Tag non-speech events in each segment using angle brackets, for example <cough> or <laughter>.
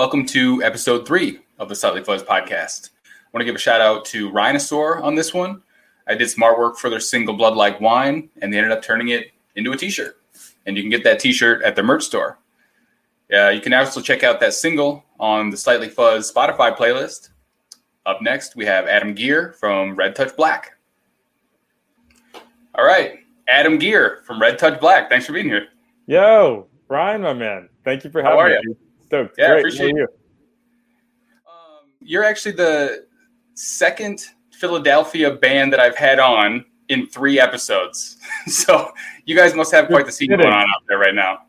Welcome to episode three of the Slightly Fuzz podcast. I want to give a shout out to Rhinosaur on this one. I did some artwork for their single Blood Like Wine, and they ended up turning it into a t shirt. And you can get that t shirt at their merch store. Uh, you can also check out that single on the Slightly Fuzz Spotify playlist. Up next, we have Adam Gear from Red Touch Black. All right, Adam Gear from Red Touch Black. Thanks for being here. Yo, Brian, my man. Thank you for having How are me. you? Stoked. Yeah, Great. appreciate you? Um, you're actually the second Philadelphia band that I've had on in three episodes. <laughs> so you guys must have quite the scene going on out there right now.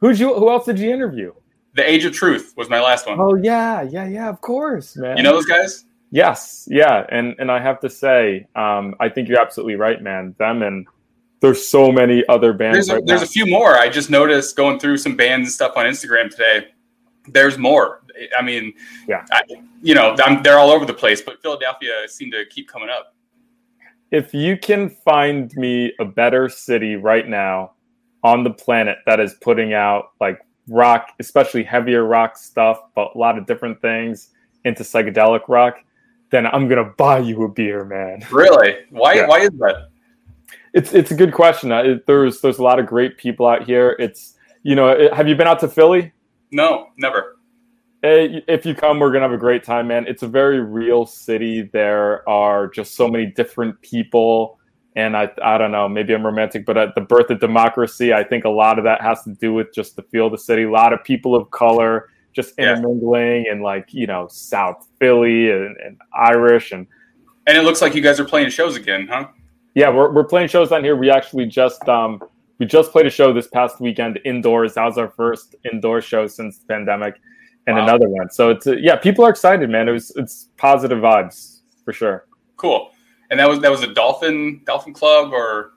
Who'd you? Who else did you interview? The Age of Truth was my last one. Oh yeah, yeah, yeah. Of course, man. You know those guys? Yes, yeah, and and I have to say, um, I think you're absolutely right, man. Them and there's so many other bands. There's a, right there's a few more. I just noticed going through some bands and stuff on Instagram today. There's more. I mean, Yeah. I, you know, I'm, they're all over the place, but Philadelphia seemed to keep coming up. if you can find me a better city right now on the planet that is putting out like rock, especially heavier rock stuff, but a lot of different things into psychedelic rock, then I'm gonna buy you a beer, man. Really? Why? Yeah. Why is that? It's it's a good question. It, there's there's a lot of great people out here. It's you know, it, have you been out to Philly? No, never. Hey, if you come, we're gonna have a great time, man. It's a very real city. There are just so many different people, and I I don't know. Maybe I'm romantic, but at the birth of democracy, I think a lot of that has to do with just the feel of the city. A lot of people of color just Yeah. intermingling, and like you know, South Philly and, and Irish, and And it looks like you guys are playing shows again, huh? yeah, we're we're playing shows down here. We actually just um we just played a show this past weekend indoors. That was our first indoor show since the pandemic, and Wow. another one. So it's uh, yeah, people are excited, man. It was it's positive vibes for sure. Cool. And that was that was a dolphin dolphin club or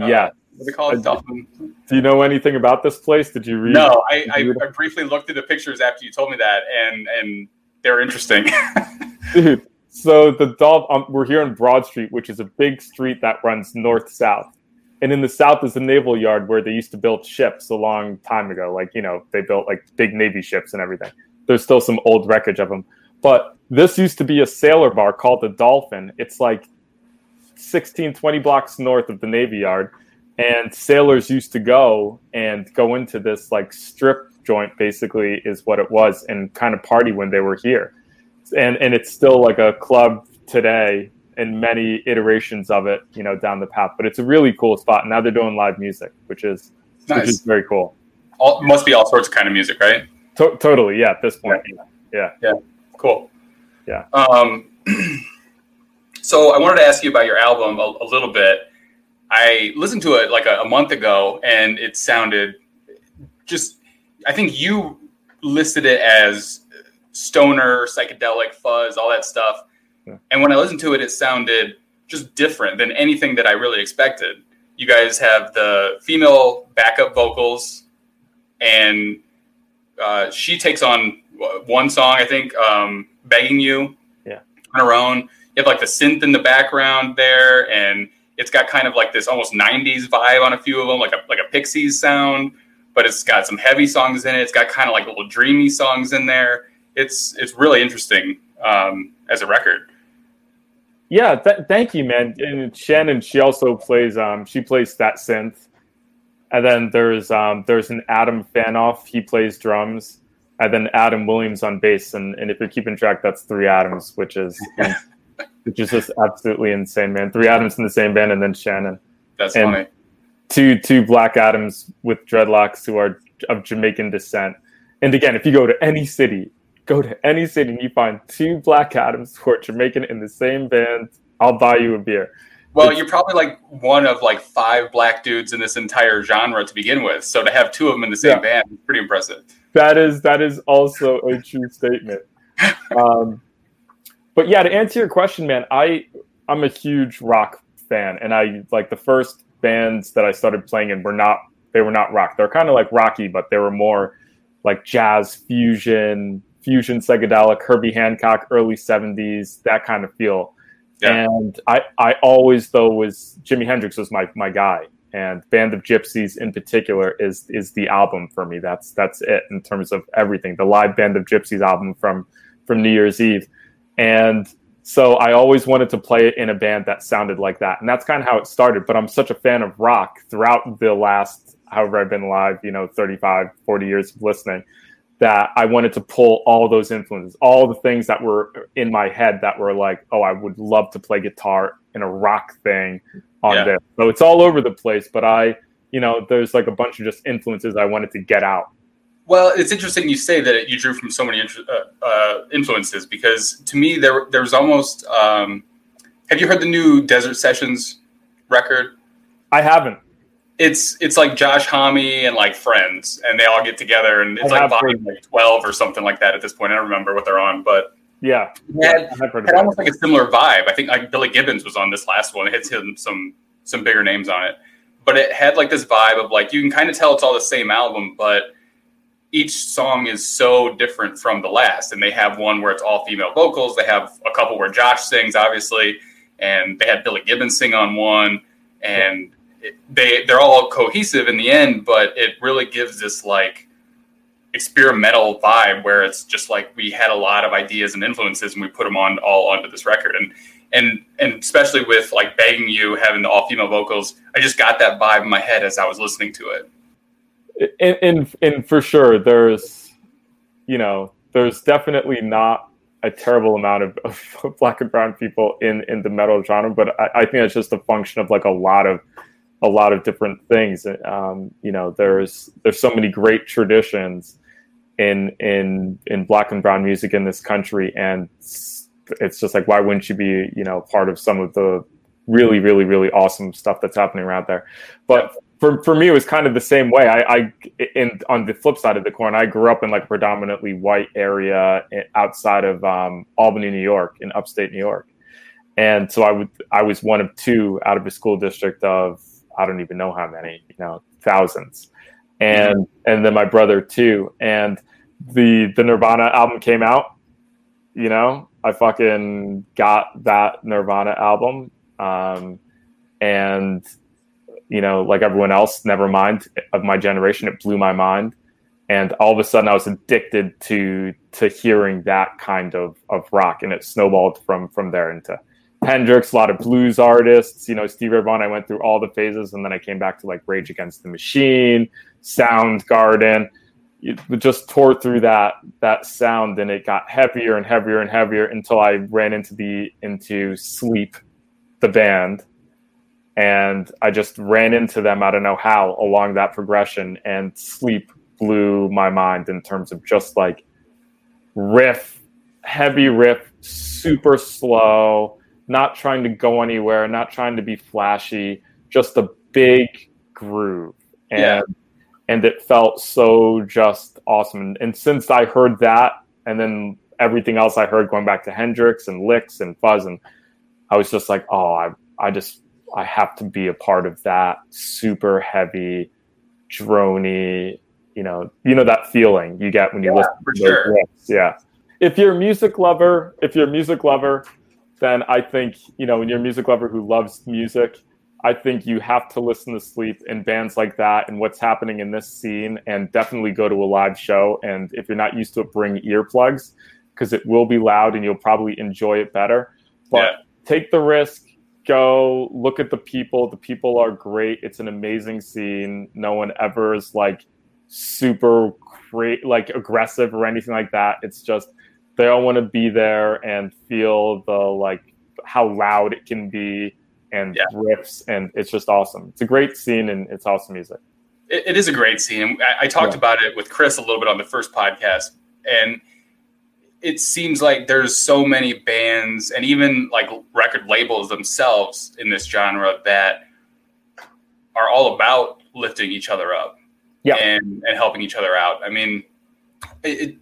Uh, yeah. what do they call it? Dolphin. Do you know anything about this place? Did you read? No, I, I. I briefly looked at the pictures after you told me that, and and they're interesting. <laughs> dude. So the Dolph, um, we're here on Broad Street, which is a big street that runs north south, and in the south is the naval yard where they used to build ships a long time ago. Like you know, they built like big navy ships and everything. There's still some old wreckage of them, but this used to be a sailor bar called the Dolphin. It's like 16, 20 blocks north of the navy yard, and sailors used to go and go into this like strip joint. Basically, is what it was, and kind of party when they were here and and it's still like a club today and many iterations of it you know down the path but it's a really cool spot now they're doing live music which is which is very cool All, must be all sorts of kind of music, right? to- totally yeah at this point yeah, yeah, yeah. Cool. Yeah. Um, <clears throat> so I wanted to ask you about your album a, a little bit. I listened to it like a, a month ago, and it sounded just. I think you listed it as stoner, psychedelic, fuzz, all that stuff. Yeah. And when I listened to it, it sounded just different than anything that I really expected. You guys have the female backup vocals, and uh, she takes on one song, I think, um, "Begging You," Yeah. on her own. You have like the synth in the background there, and it's got kind of like this almost '90s vibe on a few of them, like a like a Pixies sound. But it's got some heavy songs in it. It's got kind of like little dreamy songs in there. It's it's really interesting um, as a record. Yeah th- thank you man. And shannon she also plays um she plays that synth. And then there's um there's an adam fanoff. He plays drums. And then adam williams on bass. And, and if you're keeping track that's three adams which is <laughs> which is just absolutely insane man. Three adams in the same band and then shannon. That's And- funny. two two black Adams with dreadlocks who are of Jamaican descent. And again, if you go to any city, go to any city and you find two black Adams who are Jamaican in the same band, I'll buy you a beer. Well, It's- you're probably like one of like five black dudes in this entire genre to begin with. So to have two of them in the same Yeah. band is pretty impressive. That is that is also a true statement. <laughs> Um, but yeah, to answer your question, man, I I'm a huge rock fan, and I like the first bands that I started playing in were not they were not rock. They're kind of like rocky, but they were more like jazz fusion, fusion psychedelic, Herbie Hancock, early '70s, that kind of feel. Yeah. And I I always though was Jimi Hendrix was my my guy. and Band of Gypsys in particular is is the album for me. That's that's it in terms of everything. The live Band of Gypsys album from from New Year's Eve, and so I always wanted to play it in a band that sounded like that, and that's kind of how it started. But I'm such a fan of rock throughout the last however I've been live, you know, 35, 40 years of listening that I wanted to pull all those influences, all the things that were in my head that were like, oh, I would love to play guitar in a rock thing on yeah. this. So it's all over the place, but I, you know, there's like a bunch of just influences I wanted to get out. Well, it's interesting you say that you drew from so many uh, uh, influences because to me there there's almost. Um, have you heard the new Desert Sessions record? I haven't it's it's like Josh Homme and like friends, and they all get together, and it's I like volume like twelve or something like that at this point. I don't remember what they're on, but yeah, it had, had almost like a similar vibe. I think like Billy Gibbons was on this last one. It hits him some some bigger names on it, but it had like this vibe of like you can kind of tell it's all the same album, but each song is so different from the last. And they have one where it's all female vocals. They have a couple where Josh sings, obviously, and they had Billy Gibbons sing on one, and they they're all cohesive in the end, but it really gives this like experimental vibe where it's just like we had a lot of ideas and influences and we put them on all onto this record. And and and especially with like begging you having the all female vocals i just got that vibe in my head as i was listening to it. And, and and for sure there's you know there's definitely not a terrible amount of, of <laughs> black and brown people in in the metal genre but I, I think that's just a function of like a lot of a lot of different things. Um, you know, there's there's so many great traditions in in in black and brown music in this country, and it's just like why wouldn't you be you know part of some of the really really really awesome stuff that's happening around there? But for, for me, it was kind of the same way. I, I in on the flip side of the coin, I grew up in like a predominantly white area outside of um, Albany, New York, in upstate New York, and so I would I was one of two out of a school district of I don't even know how many, you know, thousands. And and then my brother too. And the the Nirvana album came out, you know, I fucking got that Nirvana album. Um, and you know, like everyone else, never mind of my generation, it blew my mind. And all of a sudden I was addicted to to hearing that kind of, of rock and it snowballed from from there into Hendrix, a lot of blues artists. You know, Steve Vaughan. I went through all the phases, and then I came back to like Rage Against the Machine, Soundgarden. It just tore through that that sound, and it got heavier and heavier and heavier until I ran into the into Sleep, the band, and I just ran into them. I don't know how along that progression, and Sleep blew my mind in terms of just like riff, heavy riff, super slow not trying to go anywhere, not trying to be flashy, just a big groove. And yeah. and it felt so just awesome. And, and since I heard that and then everything else I heard going back to Hendrix and Licks and Fuzz and I was just like, oh, I I just I have to be a part of that super heavy, drony, you know, you know that feeling you get when you yeah, listen to sure. Yeah. If you're a music lover, if you're a music lover, then I think, you know, when you're a music lover who loves music, I think you have to listen to Sleep in bands like that and what's happening in this scene and definitely go to a live show. And if you're not used to it, bring earplugs because it will be loud and you'll probably enjoy it better. But yeah. take the risk, go look at the people. The people are great. It's an amazing scene. No one ever is like super great, like aggressive or anything like that. It's just they all want to be there and feel the like how loud it can be and yeah. riffs and it's just awesome it's a great scene and it's awesome music it, it is a great scene i, I talked yeah. about it with chris a little bit on the first podcast and it seems like there's so many bands and even like record labels themselves in this genre that are all about lifting each other up yeah. and, and helping each other out i mean it,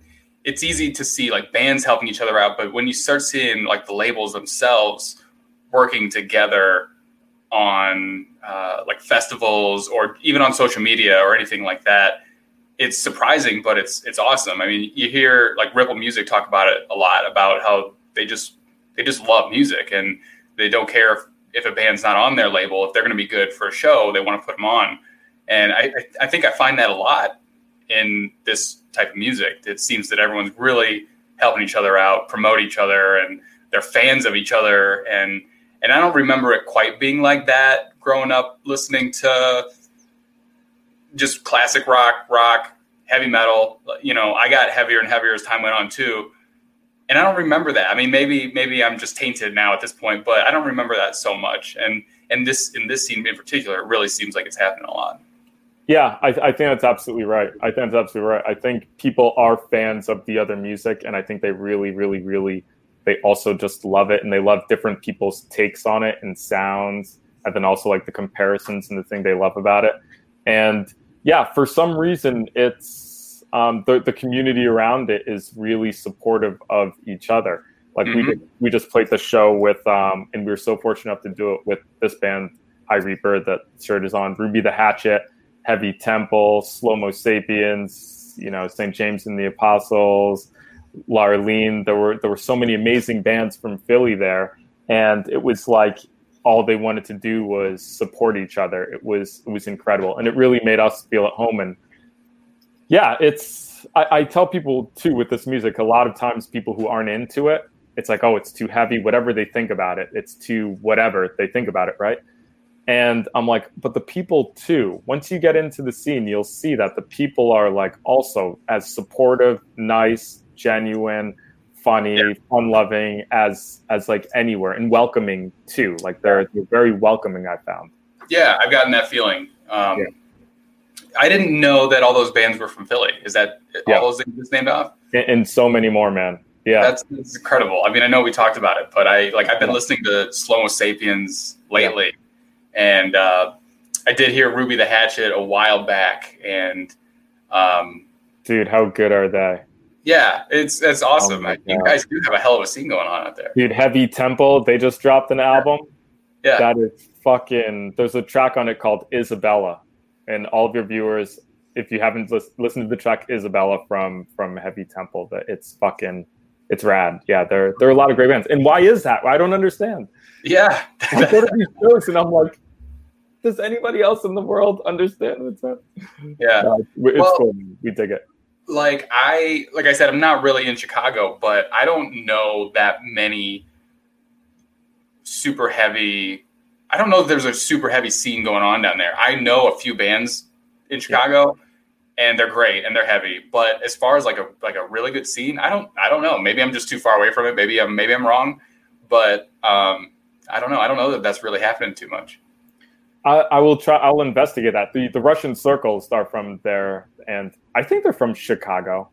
it's easy to see like bands helping each other out, but when you start seeing like the labels themselves working together on uh, like festivals or even on social media or anything like that, it's surprising, but it's it's awesome. I mean, you hear like Ripple Music talk about it a lot about how they just they just love music and they don't care if if a band's not on their label, if they're going to be good for a show, they want to put them on. And I, I think I find that a lot in this type of music. It seems that everyone's really helping each other out, promote each other, and they're fans of each other. And and I don't remember it quite being like that growing up listening to just classic rock, rock, heavy metal. You know, I got heavier and heavier as time went on too. And I don't remember that. I mean, maybe maybe I'm just tainted now at this point, but I don't remember that so much. And and this in this scene in particular, it really seems like it's happening a lot. Yeah, I, I, think that's absolutely right. I think that's absolutely right. I think people are fans of the other music, and I think they really, really, really, they also just love it, and they love different people's takes on it and sounds, and then also like the comparisons and the thing they love about it. And yeah, for some reason, it's um, the the community around it is really supportive of each other. Like mm-hmm. we we just played the show with, um, and we were so fortunate enough to do it with this band, High Reeper, that shirt is on Ruby the Hatchet Heavy Temple, Slow Mo Sapiens, you know, St. James and the Apostles, Larlene. There were there were so many amazing bands from Philly there, and it was like all they wanted to do was support each other. It was it was incredible, and it really made us feel at home. And yeah, it's I, I tell people too with this music. A lot of times, people who aren't into it, it's like, oh, it's too heavy. Whatever they think about it, it's too whatever they think about it, right? And I'm like, but the people too, once you get into the scene, you'll see that the people are like also as supportive, nice, genuine, funny, yeah. fun loving as as like anywhere and welcoming too. Like they're they're very welcoming, I found. Yeah, I've gotten that feeling. Um, yeah. I didn't know that all those bands were from Philly. Is that yeah. all those things named off? And, so many more, man. Yeah, that's, that's, incredible. I mean, I know we talked about it, but I like I've been listening to Slow Sapiens lately and uh, I did hear Ruby the Hatchet a while back, and um, dude, how good are they? Yeah, it's it's awesome. Oh you guys do have a hell of a scene going on out there. Dude, Heavy Temple, they just dropped an album. Yeah, that is fucking. There's a track on it called Isabella, and all of your viewers, if you haven't lis- listened to the track Isabella from from Heavy Temple, that it's fucking, it's rad. Yeah, there there are a lot of great bands, and why is that? I don't understand. Yeah, I go to these shows and I'm like, does anybody else in the world understand what's up? Yeah, uh, it's well, cool. We dig it. Like I, like I said, I'm not really in Chicago, but I don't know that many super heavy. I don't know if there's a super heavy scene going on down there. I know a few bands in Chicago. Yeah and they're great and they're heavy. But as far as like a like a really good scene, I don't I don't know. Maybe I'm just too far away from it. Maybe I'm maybe I'm wrong. But um, I don't know. I don't know that that's really happening too much. I, I, will try. I'll investigate that. The the Russian circles are from there, and I think they're from Chicago,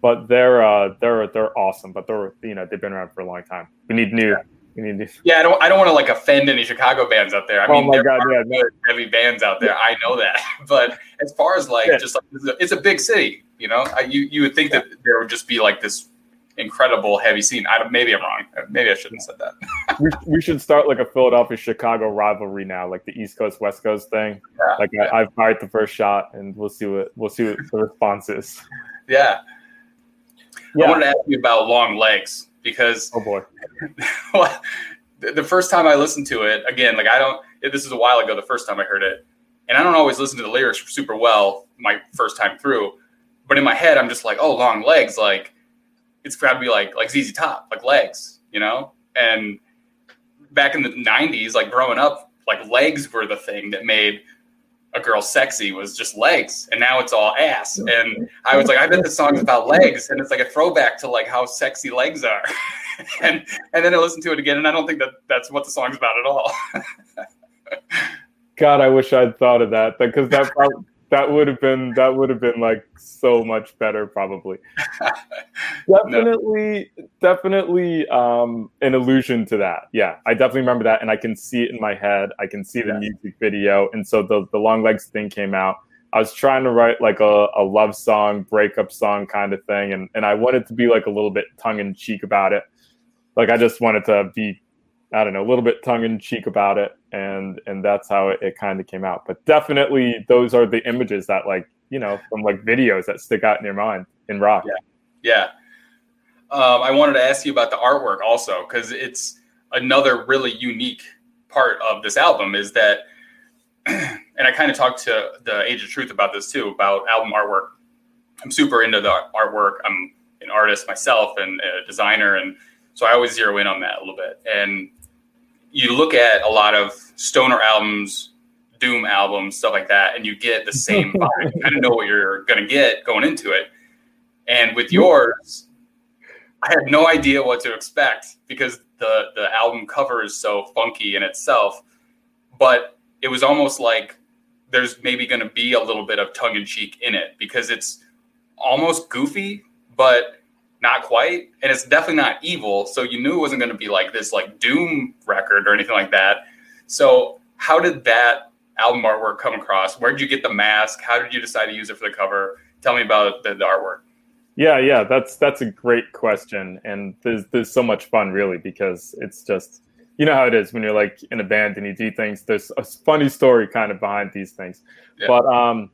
but they're uh, they're they're awesome. But they're you know they've been around for a long time. We need new. Yeah. We need new. Yeah, I don't I don't want to like offend any Chicago bands out there. I oh mean, there God, are yeah, heavy bands out there. I know that, <laughs> but as far as like yeah. just like it's a, it's a, big city, you know, I, you you would think that there would just be like this incredible heavy scene. I maybe I'm wrong. Maybe I shouldn't have said that. <laughs> we, we should start like a Philadelphia Chicago rivalry now, like the East Coast West Coast thing. Yeah, like yeah. I, have fired the first shot, and we'll see what we'll see what the response is. Yeah. yeah. I wanted to ask you about long legs because oh boy, <laughs> the first time I listened to it again, like I don't. This is a while ago. The first time I heard it, and I don't always listen to the lyrics super well. My first time through, but in my head, I'm just like, oh, long legs, like it's got to be like like ZZ Top, like legs, you know. And back in the '90s, like growing up, like legs were the thing that made a girl sexy was just legs, and now it's all ass. And I was like, I bet the song's about legs, and it's like a throwback to like how sexy legs are. <laughs> and and then I listened to it again, and I don't think that that's what the song's about at all. <laughs> God, I wish I'd thought of that because that <laughs> that would have been that would have been like so much better probably. <laughs> Definitely no. definitely um an allusion to that. Yeah i definitely remember that and i can see it in my head. I can see the yeah. music video and so the the long legs thing came out. I was trying to write like a, a love song breakup song kind of thing and and i wanted to be like a little bit tongue-in-cheek about it. Like i just wanted to be I don't know, a little bit tongue in cheek about it, and and that's how it, it kind of came out. But definitely, those are the images that like you know from like videos that stick out in your mind in rock. Yeah, yeah. Um, I wanted to ask you about the artwork also because it's another really unique part of this album is that, <clears throat> and I kind of talked to the Age of Truth about this too, about album artwork. I'm super into the artwork. I'm an artist myself and a designer, and so I always zero in on that a little bit. And you look at a lot of stoner albums, doom albums, stuff like that, and you get the same <laughs> vibe. you kind of know what you're gonna get going into it. And with yours, I had no idea what to expect because the the album cover is so funky in itself. But it was almost like there's maybe going to be a little bit of tongue in cheek in it because it's almost goofy, but not quite, and it's definitely not evil. So you knew it wasn't going to be like this like doom record or anything like that. So how did that album artwork come across? Where did you get the mask? How did you decide to use it for the cover? Tell me about the, the artwork. Yeah, yeah, that's that's a great question, and there's there's so much fun really because it's just you know how it is when you're like in a band and you do things. There's a funny story kind of behind these things, yeah. but um,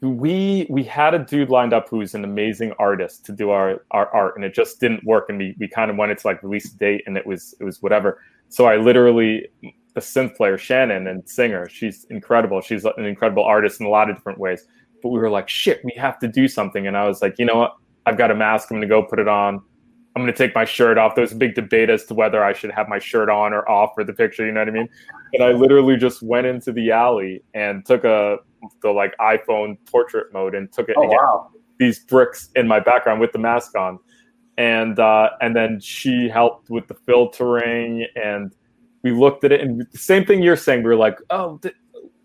we we had a dude lined up who's an amazing artist to do our our art, and it just didn't work, and we we kind of wanted to like release a date, and it was it was whatever. So I literally the synth player Shannon and singer, she's incredible. She's an incredible artist in a lot of different ways but we were like, shit, we have to do something. And I was like, you know what? I've got a mask. I'm to go put it on. I'm to take my shirt off. There was a big debate as to whether I should have my shirt on or off for the picture. You know what I mean? And I literally just went into the alley and took a the like iPhone portrait mode and took it. Oh, wow. These bricks in my background with the mask on, and uh, and then she helped with the filtering, and we looked at it, and the same thing you're saying. We were like, oh, th-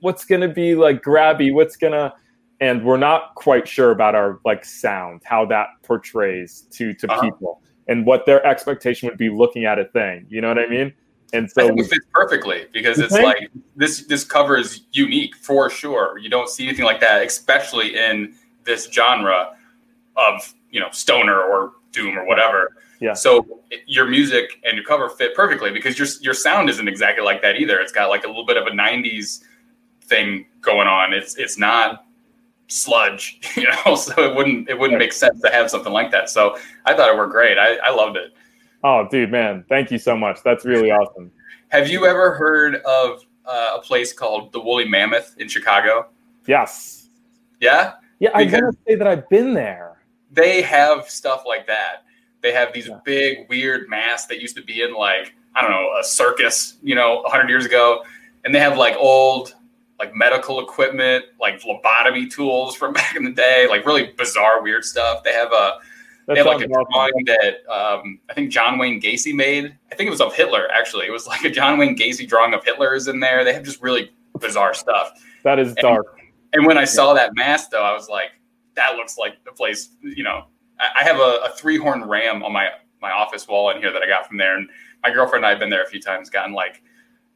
what's gonna be like grabby? What's gonna and we're not quite sure about our like sound, how that portrays to to uh-huh. people, and what their expectation would be looking at a thing. You know what I mean? And so it fits perfectly because it's like this this cover is unique for sure. You don't see anything like that, especially in this genre of you know stoner or doom or whatever. Yeah. So your music and your cover fit perfectly because your your sound isn't exactly like that either. It's got like a little bit of a '90s thing going on. It's it's not sludge, <laughs> you know, so it wouldn't it wouldn't make sense to have something like that. So I thought it worked great. I, I loved it. Oh, dude, man, thank you so much. That's really awesome. Have you ever heard of uh, a place called the Woolly Mammoth in Chicago? Yes. Yeah. Yeah, I gotta say that I've been there. They have stuff like that. They have these yeah. big, weird masks that used to be in like I don't know a circus, you know, hundred years ago, and they have like old like medical equipment, like phlebotomy tools from <laughs> back in the day, like really bizarre, weird stuff. They have a that they have like a drawing that um, I think John Wayne Gacy made. I think it was of Hitler. Actually, it was like a John Wayne Gacy drawing of Hitler is in there. They have just really bizarre stuff. That is dark. And, and when I saw that mask, though, I was like, that looks like the place. You know, I, I have a, a three horn ram on my my office wall in here that I got from there, and my girlfriend and I have been there a few times, gotten like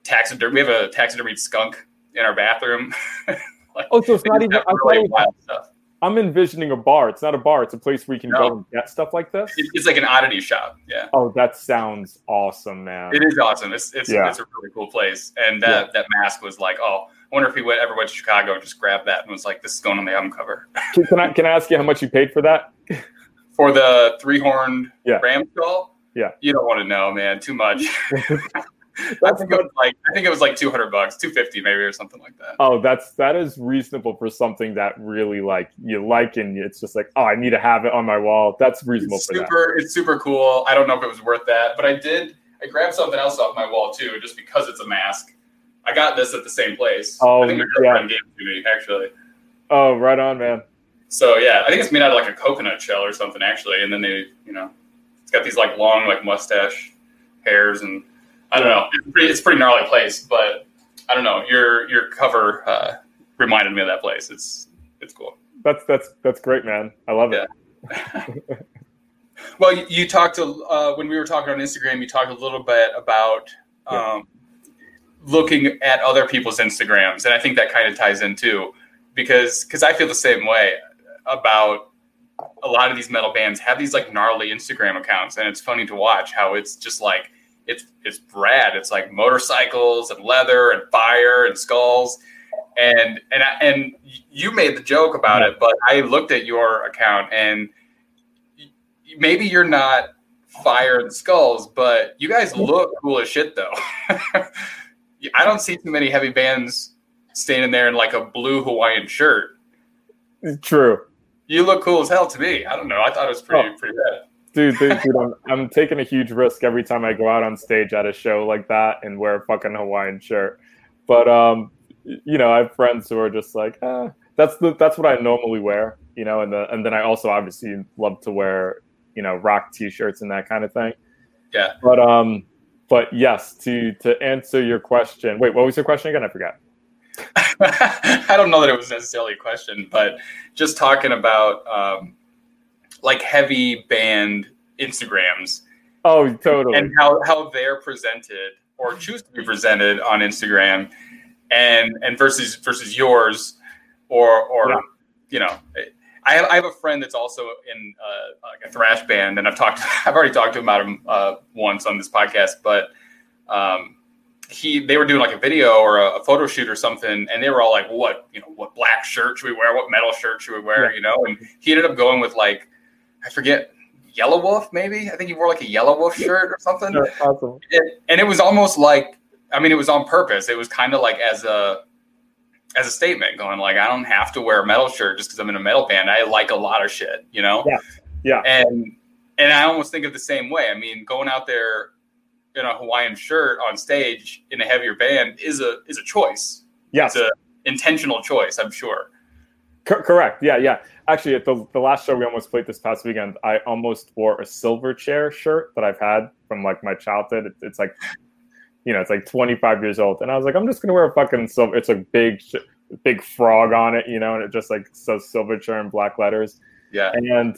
taxidermy. We have a taxidermied skunk in our bathroom. <laughs> like, oh, so it's not even really wild stuff. I'm envisioning a bar. It's not a bar. It's a place where you can no. go and get stuff like this. It's like an oddity shop. Yeah. Oh, that sounds awesome, man. It is awesome. It's it's, yeah. it's a really cool place. And that yeah. that mask was like, oh, I wonder if he went, ever went to Chicago and just grabbed that and was like, this is going on the album cover. <laughs> can I can I ask you how much you paid for that? <laughs> For the three horned yeah. ram skull? Yeah. You don't want to know, man. Too much. <laughs> I think it was like I think it was like two hundred bucks, two fifty maybe or something like that. Oh, that's that is reasonable for something that really like you like and it's just like oh I need to have it on my wall. That's reasonable it's for super, that. It's super cool. I don't know if it was worth that, but I did. I grabbed something else off my wall too, just because it's a mask. I got this at the same place. Oh, I think my girlfriend yeah. gave it to me actually. Oh, right on, man. So yeah, I think it's made out of like a coconut shell or something actually, and then they, you know, it's got these like long like mustache hairs and I don't know. It's pretty, it's pretty gnarly place, but I don't know. Your your cover uh, reminded me of that place. It's it's cool. That's that's that's great, man. I love it. <laughs> well, you, you, talked to uh, when we were talking on Instagram. You talked a little bit about um, yeah. looking at other people's Instagrams, and I think that kind of ties in too, because because I feel the same way about a lot of these metal bands have these like gnarly Instagram accounts, and it's funny to watch how it's just like it's it's rad. It's like motorcycles and leather and fire and skulls, and and and you made the joke about it, but I looked at your account and maybe you're not fire and skulls, but you guys look cool as shit though. <laughs> I don't see too many heavy bands standing there in like a blue Hawaiian shirt. True. You look cool as hell to me. I don't know. I thought it was pretty oh. pretty bad. Dude, dude, dude I'm, I'm, taking a huge risk every time I go out on stage at a show like that and wear a fucking Hawaiian shirt. But um, you know, I have friends who are just like, eh, that's the that's what I normally wear, you know, and the and then I also obviously love to wear, you know, rock t-shirts and that kind of thing. Yeah. But um, but yes, to to answer your question. Wait, what was your question again? I forgot. <laughs> I don't know that it was necessarily a question, but just talking about um, like heavy band Instagrams. Oh, totally. And how, how they're presented or choose to be presented on Instagram and and versus versus yours or or yeah. you know I have, I have a friend that's also in uh, like a thrash band and I've talked <laughs> I've already talked to him about him uh, once on this podcast but um, he they were doing like a video or a, a, photo shoot or something and they were all like what you know what black shirt should we wear what metal shirt should we wear yeah. you know and he ended up going with like I forget Yellow Wolf, maybe? I think he wore like a Yellow Wolf shirt or something. Awesome. it, and it was almost like I mean it was on purpose. It was kind of like as a as a statement going like I don't have to wear a metal shirt just because I'm in a metal band. I like a lot of shit you know? Yeah. Yeah. And and I almost think of the same way. I mean going out there in a Hawaiian shirt on stage in a heavier band is a is a choice. Yes, it's a intentional choice. I'm sure. Co- correct. Yeah, yeah. Actually, at the the last show we almost played this past weekend, I almost wore a Silverchair shirt that I've had from like my childhood. It, it's like, you know, it's like 25 years old, and I was like, I'm just gonna wear a fucking silver. It's a big, big frog on it, you know, and it just like says Silverchair in black letters. Yeah, and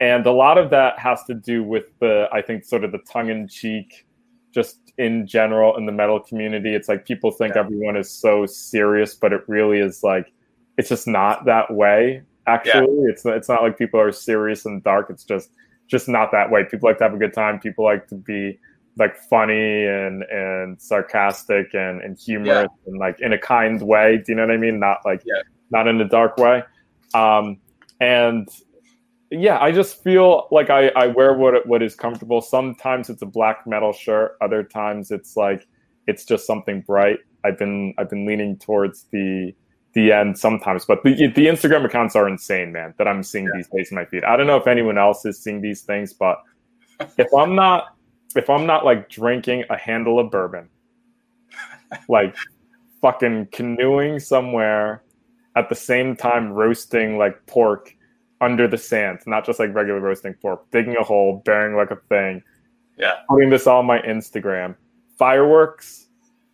and a lot of that has to do with the I think sort of the tongue in cheek just in general in the metal community. It's like people think yeah. everyone is so serious, but it really is like it's just not that way. Actually, yeah. it's it's not like people are serious and dark. It's just just not that way. People like to have a good time. People like to be like funny and and sarcastic and and humorous yeah. and like in a kind way. Do you know what I mean? Not like not in a dark way. Um, and yeah, I just feel like I, I wear what what is comfortable. Sometimes it's a black metal shirt. Other times it's like it's just something bright. I've been I've been leaning towards the the end sometimes, but the the Instagram accounts are insane, man. That I'm seeing yeah. these days in my feed. I don't know if anyone else is seeing these things, but if I'm <laughs> not if I'm not like drinking a handle of bourbon, like fucking canoeing somewhere at the same time roasting like pork under the sand, not just like regular roasting pork, digging a hole, burying like a thing. Yeah. Putting this on my Instagram. Fireworks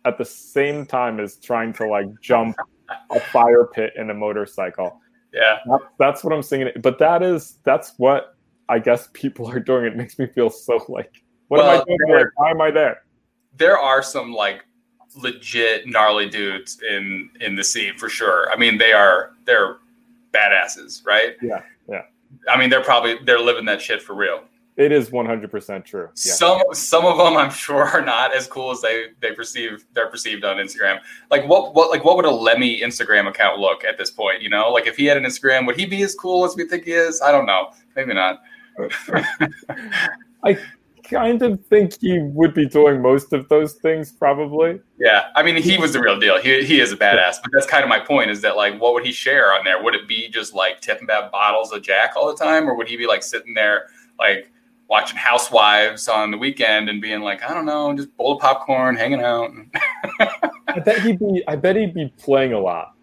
at the same time as trying to like jump <laughs> a fire pit and a motorcycle. Yeah. That, that's what I'm singing. But that is that's what I guess people are doing. It makes me feel so like what well, am I doing there? Why am I there? There are some like legit gnarly dudes in in the scene for sure. I mean, they are they're badasses, right? Yeah. Yeah. I mean, they're probably they're living that shit for real. It is 100% true. Yeah. Some some of them I'm sure are not as cool as they they perceive they're perceived on Instagram. Like what what like what would a Lemmy Instagram account look at this point, you know? Like if he had an Instagram, would he be as cool as we think he is? I don't know. Maybe not. <laughs> I kind of think he would be doing most of those things, probably. Yeah, I mean, he was the real deal. He, he is a badass. But that's kind of my point: is that like, what would he share on there? Would it be just like tipping back bottles of Jack all the time, or would he be like sitting there like watching Housewives on the weekend and being like, I don't know, just bowl of popcorn, hanging out? <laughs> I bet he'd be. I bet he'd be playing a lot.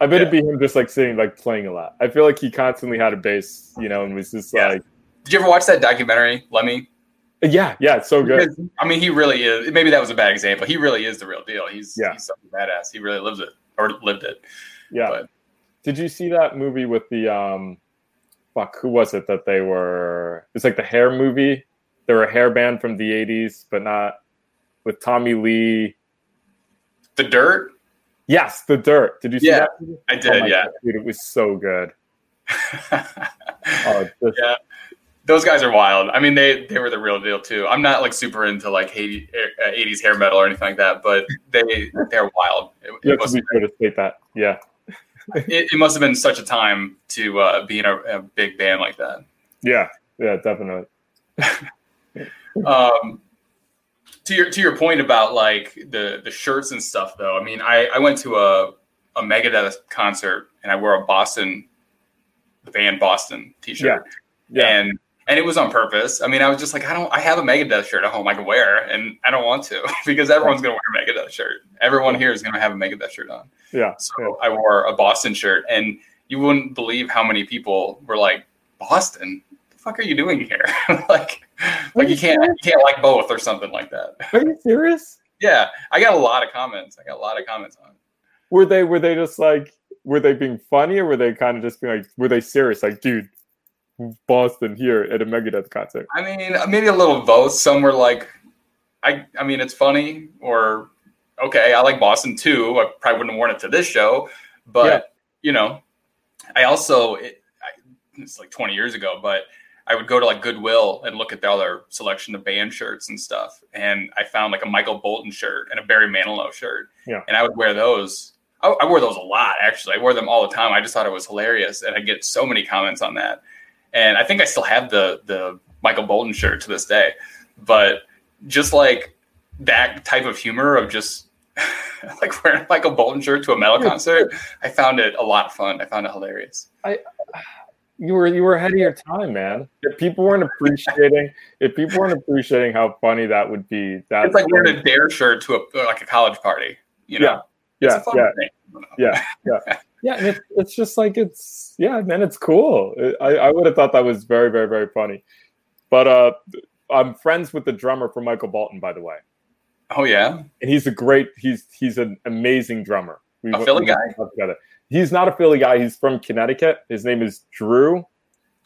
I bet yeah. it'd be him just like sitting like playing a lot. I feel like he constantly had a bass, you know, and was just yeah. like. Did you ever watch that documentary, Lemmy? Yeah, yeah, it's so good. Because, I mean, he really is. Maybe that was a bad example. He really is the real deal. He's yeah. he's something badass. He really lives it or lived it. Yeah. But, Did you see that movie with the um, fuck? Who was it that they were? It's like the hair movie. They were a hair band from the '80s, but not with Tommy Lee. The Dirt. Yes, The Dirt. Did you see yeah, that? I did. Oh yeah, God, dude, it was so good. <laughs> oh, just, yeah those guys are wild. I mean, they they were the real deal too. I'm not like super into like 80, eh, 80s hair metal or anything like that, but they they're wild. It, you it have to be sure to state that. Yeah. It, it, must have been such a time to uh, be in a, a big band like that. Yeah. Yeah. Definitely. <laughs> um, to your to your point about like the the shirts and stuff though. I mean, I I went to a a Megadeth concert and I wore a Boston the band Boston t-shirt. Yeah. yeah. And and it was on purpose. I mean, I was just like, I don't, I have a Megadeth shirt at home I can wear, and I don't want to <laughs> because everyone's gonna wear a Megadeth shirt. Everyone here is gonna have a Megadeth shirt on. Yeah. So yeah. I wore a Boston shirt, and you wouldn't believe how many people were like, Boston, the fuck are you doing here? <laughs> like, like you can't, you can't like both or something like that. Are you serious? yeah, I got a lot of comments. I got a lot of comments on. It. Were they, were they just like, were they being funny, or were they kind of just being like, were they serious? Like, dude Boston here at a Megadeth concert? I mean, maybe a little both. Some were like, I, I mean, it's funny, or okay, I like Boston too. I probably wouldn't have worn it to this show, but yeah. you know, I also it, I, it's like 20 years ago, but I would go to like Goodwill and look at the other selection of band shirts and stuff, and I found like a Michael Bolton shirt and a Barry Manilow shirt, yeah, and I would wear those. I, I wore those a lot actually. I wore them all the time. I just thought it was hilarious, and I get so many comments on that and I think I still have the the Michael Bolton shirt to this day. But just like that type of humor of just <laughs> like wearing a Michael Bolton shirt to a metal concert, I found it a lot of fun. I found it hilarious. I you were you were ahead of your time, man. If people weren't appreciating, if people weren't appreciating how funny that would be, that it's like wearing a Dare shirt to a like a college party. You know, yeah, yeah, yeah, yeah, <laughs> yeah yeah, it's, it's just like it's yeah, man, it's cool. I, I would have thought that was very, very, very funny. But uh, I'm friends with the drummer for Michael Bolton, by the way. Oh yeah, and he's a great. He's he's an amazing drummer. We, a Philly guy. Together. He's not a Philly guy. He's from Connecticut. His name is Drew.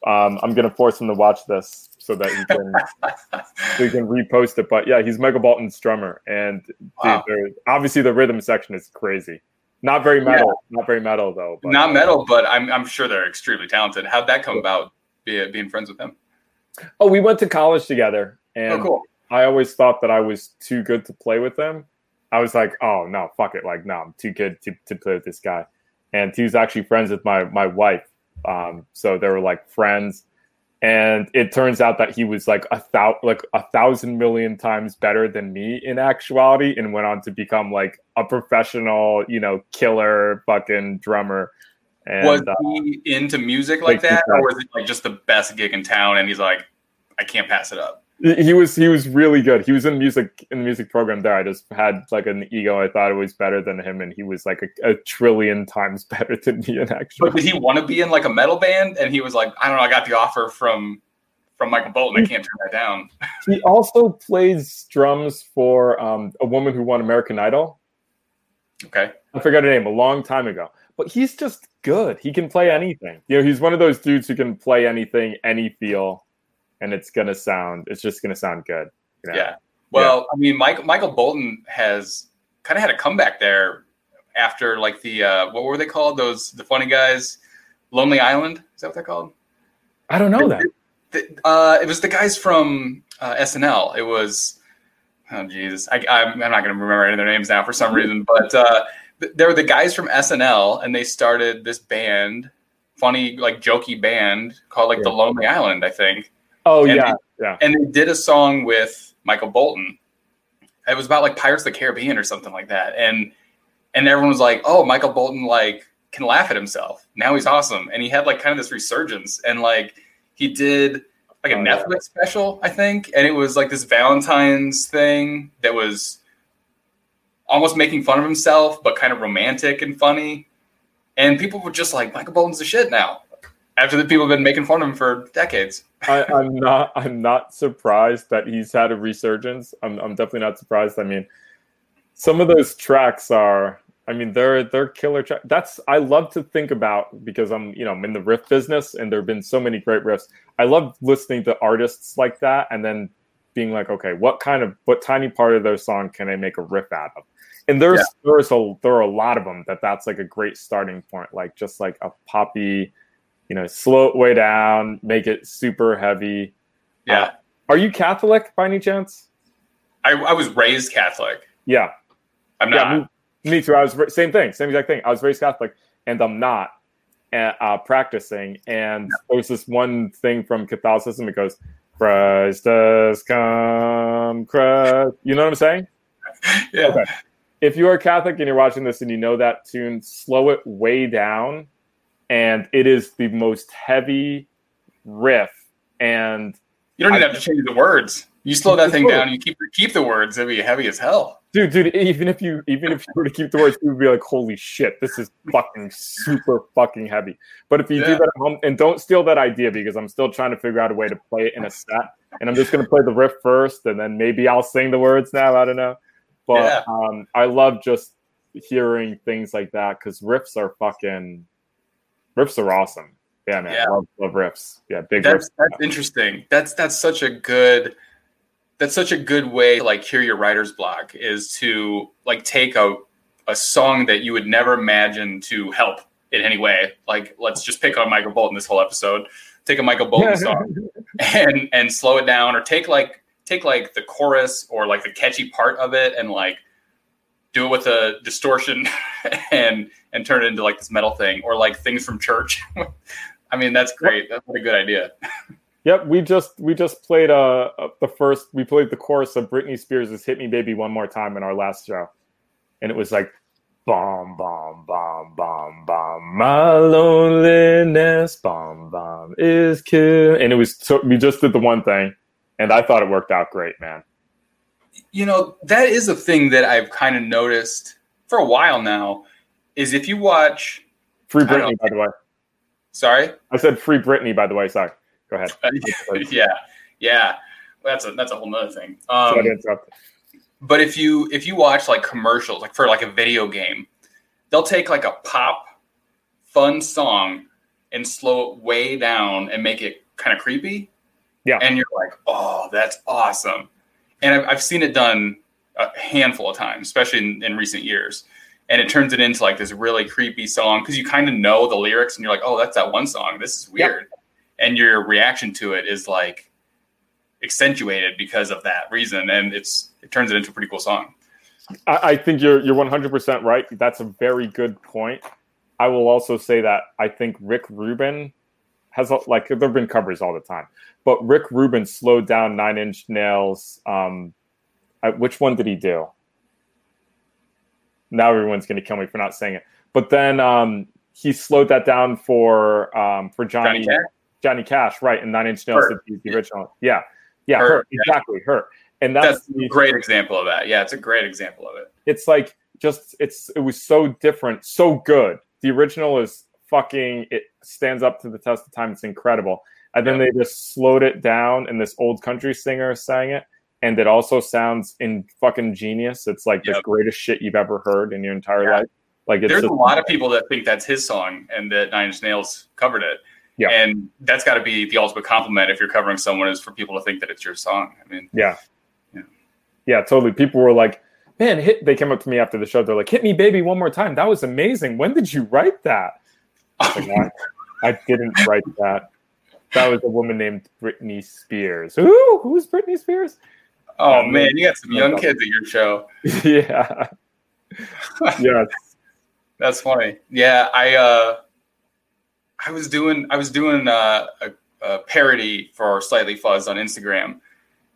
Um, I'm gonna force him to watch this so that he can <laughs> we can repost it. But yeah, he's Michael Bolton's drummer, and wow. obviously the rhythm section is crazy. Not very metal. Yeah. Not very metal though. But, not metal, but I'm I'm sure they're extremely talented. How'd that come about? Be, being friends with them. Oh, we went to college together, and oh, cool. I always thought that I was too good to play with them. I was like, oh no, fuck it, like no, I'm too good to, to play with this guy. And he was actually friends with my my wife, um, so they were like friends and it turns out that he was like a thou like a thousand million times better than me in actuality and went on to become like a professional you know killer fucking drummer. And, was uh, he into music like, like that or was it like just the best gig in town and he's like i can't pass it up he was he was really good. He was in music in the music program there. I just had like an ego. I thought it was better than him, and he was like a, a trillion times <laughs> better than me in actually. But did he want to be in like a metal band? And he was like, I don't know. I got the offer from from Michael Bolton. I can't turn that down. <laughs> he also plays drums for um, a woman who won American Idol. Okay, I forgot her name a long time ago. But he's just good. He can play anything. You know, he's one of those dudes who can play anything, any feel and it's gonna sound it's just gonna sound good. You know? Yeah. Well, yeah. I mean, Michael Michael Bolton has kind of had a comeback there after like the uh, what were they called? Those the funny guys, Lonely Island. Is that what they're called? I don't know that. The, uh, it was the guys from uh, SNL. It was oh Jesus, I, am I'm not going to remember any of their names now for some reason, but uh, they were the guys from SNL, and they started this band, funny like jokey band called like yeah. the Lonely Island, I think. Oh and yeah, they, yeah. And they did a song with Michael Bolton. It was about like Pirates of the Caribbean or something like that. And and everyone was like, "Oh, Michael Bolton like can laugh at himself. Now he's awesome." And he had like kind of this resurgence and like he did like a oh, Netflix yeah. special, I think, and it was like this Valentine's thing that was almost making fun of himself, but kind of romantic and funny. And people were just like, Michael Bolton's the shit now after the people have been making fun of him for decades. I, am not. I'm not surprised that he's had a resurgence. I'm, I'm definitely not surprised. I mean, some of those tracks are. I mean, they're they're killer tracks. That's I love to think about because I'm you know I'm in the riff business and there have been so many great riffs. I love listening to artists like that and then being like, okay, what kind of what tiny part of their song can I make a riff out of? And there's yeah. there's a there are a lot of them that that's like a great starting point. Like just like a poppy you know, slow it way down, make it super heavy. Yeah. Uh, are you Catholic by any chance? I, I was raised Catholic. Yeah. I'm not. Yeah, me, me, too. I was same thing, same exact thing. I was raised Catholic, and I'm not uh, practicing. And there's this one thing from Catholicism. It goes, Christ has come, Christ. You know what I'm saying? <laughs> Yeah. Okay. If you are Catholic and you're watching this and you know that tune, slow it way down, and it is the most heavy riff. And You don't even I- have to change the words. You slow that thing down. You keep keep the words. It'd be heavy as hell. dude, dude, even if you even if you were to keep the words, you would be like, "Holy shit, this is fucking super fucking heavy." But if you do that at home, and don't steal that idea because I'm still trying to figure out a way to play it in a set, and I'm just gonna play the riff first, and then maybe I'll sing the words now. I don't know, but Yeah. um, I love just hearing things like that because riffs are fucking riffs are awesome. Yeah, man, Yeah. love, love riffs. Yeah, big That's riffs. that's interesting. That's that's such a good that's such a good way to like cure your writer's block is to like take a a song that you would never imagine to help in any way. Like let's just pick on Michael Bolton this whole episode. Take a Michael Bolton <laughs> song and and slow it down or take like take like the chorus or like the catchy part of it and like do it with a distortion <laughs> and and turn it into like this metal thing or like things from church. <laughs> I mean that's great. That's a good idea. Yep, we just we just played uh uh, the first we played the chorus of Britney Spears' "Hit Me Baby One More Time" in our last show, and it was like bomb bomb bomb bomb bomb my loneliness bomb bomb is kill and it was so we just did the one thing and I thought it worked out great, man. You know, that is a thing that I've kind of noticed for a while now is if you watch Free Britney, by the way. sorry? I said free Britney, by the way. Sorry, go ahead. <laughs> yeah. Yeah. That's a that's a whole nother thing. Um, but if you if you watch like commercials like for like a video game, they'll take like a pop fun song and slow it way down and make it kind of creepy. Yeah. And you're like, oh, that's awesome. And I've, I've seen it done a handful of times, especially in, in recent years. And it turns it into like this really creepy song because you kind of know the lyrics and you're like, oh, that's that one song. This is Yeah. weird. And your reaction to it is like accentuated because of that reason. And it's it turns it into a pretty cool song. I, I think you're you're 100 percent right. That's a very good point. I will also say that I think Rick Rubin has like there've been covers all the time, but Rick Rubin slowed down Nine Inch Nails. Um, I, which one did he do? Now everyone's going to kill me for not saying it. But then um, he slowed that down for um, for Johnny Johnny Johnny Cash? Cash, right? And Nine Inch Nails Her. did the, original. Yeah, yeah, Her, her, yeah. exactly her. And that's, That's a great example of that. Yeah, it's a great example of it. it's like just it's it was so different, so good. The original is fucking it stands up to the test of time. It's incredible. And then they just slowed it down and this old country singer sang it. And it also sounds in fucking genius. It's like the greatest shit you've ever heard in your entire Yeah. life. Like it's There's just, a lot of people that think that's his song and that Nine Inch Nails covered it. Yeah. And that's got to be the ultimate compliment if you're covering someone is for people to think that it's your song. I mean, Yeah. Yeah. Yeah, totally. People were like, man, hit they came up to me after the show. They're like, hit me baby one more time. That was amazing. When did you write that? I, I, didn't write that. That was a woman named Britney Spears. Who? Who's Britney Spears? oh Um, man, you got some young kids at your show. <laughs> yeah. <laughs> yes. That's funny. Yeah, I uh, I was doing I was doing uh, a, a parody for Slightly Fuzz on Instagram,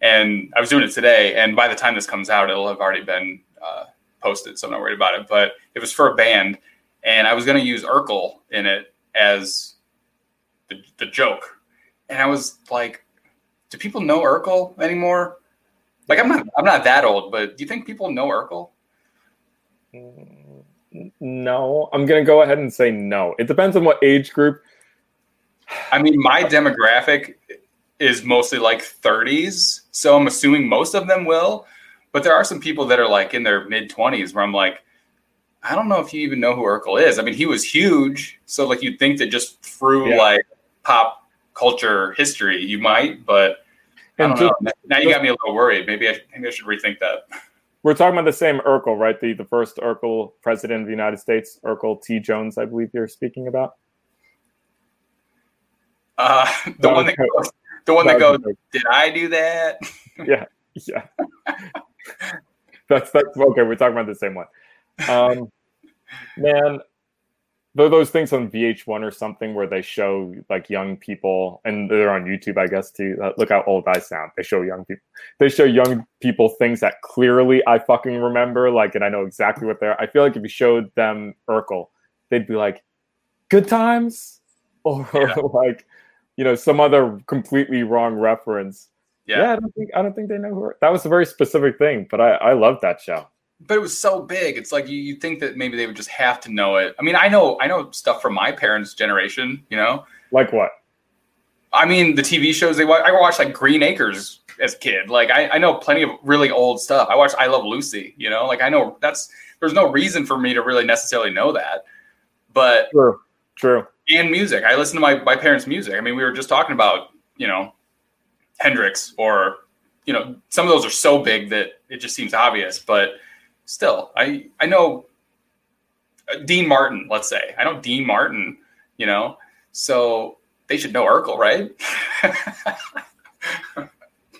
and I was doing it today. And by the time this comes out, it'll have already been uh, posted, so I'm not worried about it. But it was for a band, and I was going to use Urkel in it as the, the joke. And I was like, do people know Urkel anymore? Like I'm not I'm not that old, but do you think people know Urkel? Mm, no, I'm gonna go ahead and say no. It depends on what age group. I mean, my demographic is mostly like 30s, so I'm assuming most of them will. But there are some people that are like in their mid 20s where I'm like, I don't know if you even know who Urkel is. I mean, he was huge, so like you'd think that just through Yeah. like pop culture history, you might, but I And don't know. Now you got me a little worried. Maybe I, maybe I should rethink that. We're talking about the same Urkel, right? The the first Urkel president of the United States, Urkel T. Jones, I believe you're speaking about. Uh, the one that goes, the one That goes, did I do that? Yeah, yeah. <laughs> that's that's okay. We're talking about the same one. Um, man, those things on VH1 or something where they show like young people, and they're on YouTube, I guess, too. Uh, look how old I sound. They show young people. They show young people things that clearly I fucking remember, like, and I know exactly what they're. I feel like if you showed them Urkel, they'd be like, "Good times," <laughs> or Yeah. like, you know, some other completely wrong reference. Yeah. Yeah, I don't think I don't think they know who. That was a very specific thing, but I I love that show. But it was so big. It's like you you think that maybe they would just have to know it. I mean, I know I know stuff from my parents' generation. You know, Like what? I mean, the TV shows they watch. I watched like Green Acres as a kid. Like I, I know plenty of really old stuff. I watched I Love Lucy. You know, like I know that's there's no reason for me to really necessarily know that, but True. True. and music. I listen to my my parents' music. I mean, we were just talking about you know Hendrix or you know some of those are so big that it just seems obvious, but still, I I know uh, Dean Martin. Let's say I know Dean Martin. You know, so they should know Urkel, right? <laughs>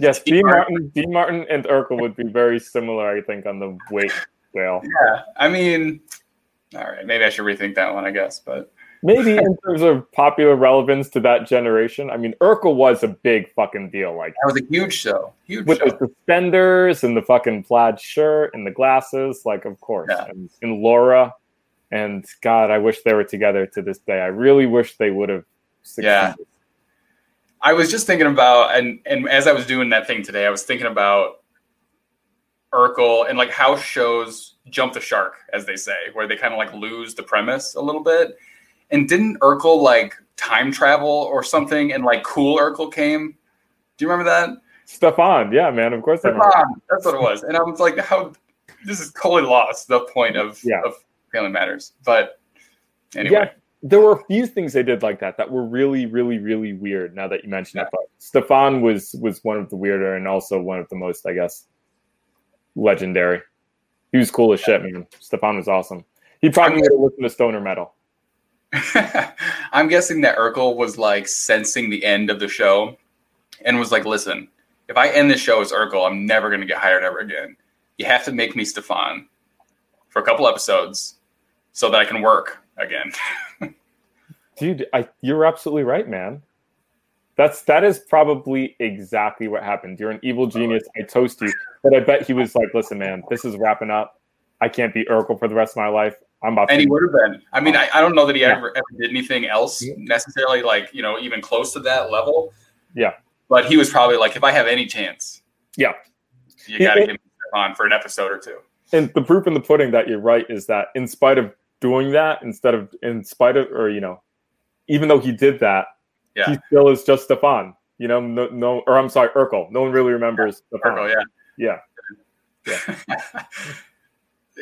Yes, Dean Dean Martin. Martin, Dean Martin and Urkel would be very similar, I think, on the weight scale. yeah, I mean, all right, maybe I should rethink that one. I guess, but Maybe in terms of popular relevance to that generation, I mean, Urkel was a big fucking deal. Like that was a huge show. Huge with show. the suspenders and the fucking plaid shirt and the glasses, like of course, Yeah. and, and Laura. And God, I wish they were together to this day. I really wish they would have. Succeeded. Yeah. I was just thinking about, and and as I was doing that thing today, I was thinking about Urkel and like how shows jump the shark, as they say, where they kind of like lose the premise a little bit. And didn't Urkel like time travel or something? And like cool Urkel came. Do you remember that? Stefan, yeah, man, of course. I remember. Stefan, That's what it was. And I was like, how this is totally lost the point of Yeah. of Family Matters. But anyway, Yeah, there were a few things they did like that that were really, really, really weird. Now that you mention it, but Stefan was was one of the weirder and also one of the most, I guess, legendary. He was cool as shit, man. Stefan was awesome. He probably would have listened to Stoner Metal. <laughs> I'm guessing that Urkel was like sensing the end of the show and was like, listen, if I end this show as Urkel, I'm never going to get hired ever again. You have to make me Stefan for a couple episodes so that I can work again. <laughs> Dude, I, you're absolutely right, man. That's that is probably exactly what happened. You're an evil genius. I toast you. But I bet he was like, "Listen, man, this is wrapping up. I can't be Urkel for the rest of my life. I'm about and he would have been. I mean, I, I don't know that he Yeah. ever, ever did anything else Yeah. necessarily, like, you know, even close to that level. Yeah. But he was probably like, if I have any chance, Yeah. you got to give me Stefan for an episode or two. and the proof in the pudding that you're right is that in spite of doing that, instead of in spite of, or you know, even though he did that, Yeah. he still is just Stefan. You know, no, no, or I'm sorry, Urkel. No one really remembers Stefan. Urkel, yeah. Yeah. <laughs> <laughs>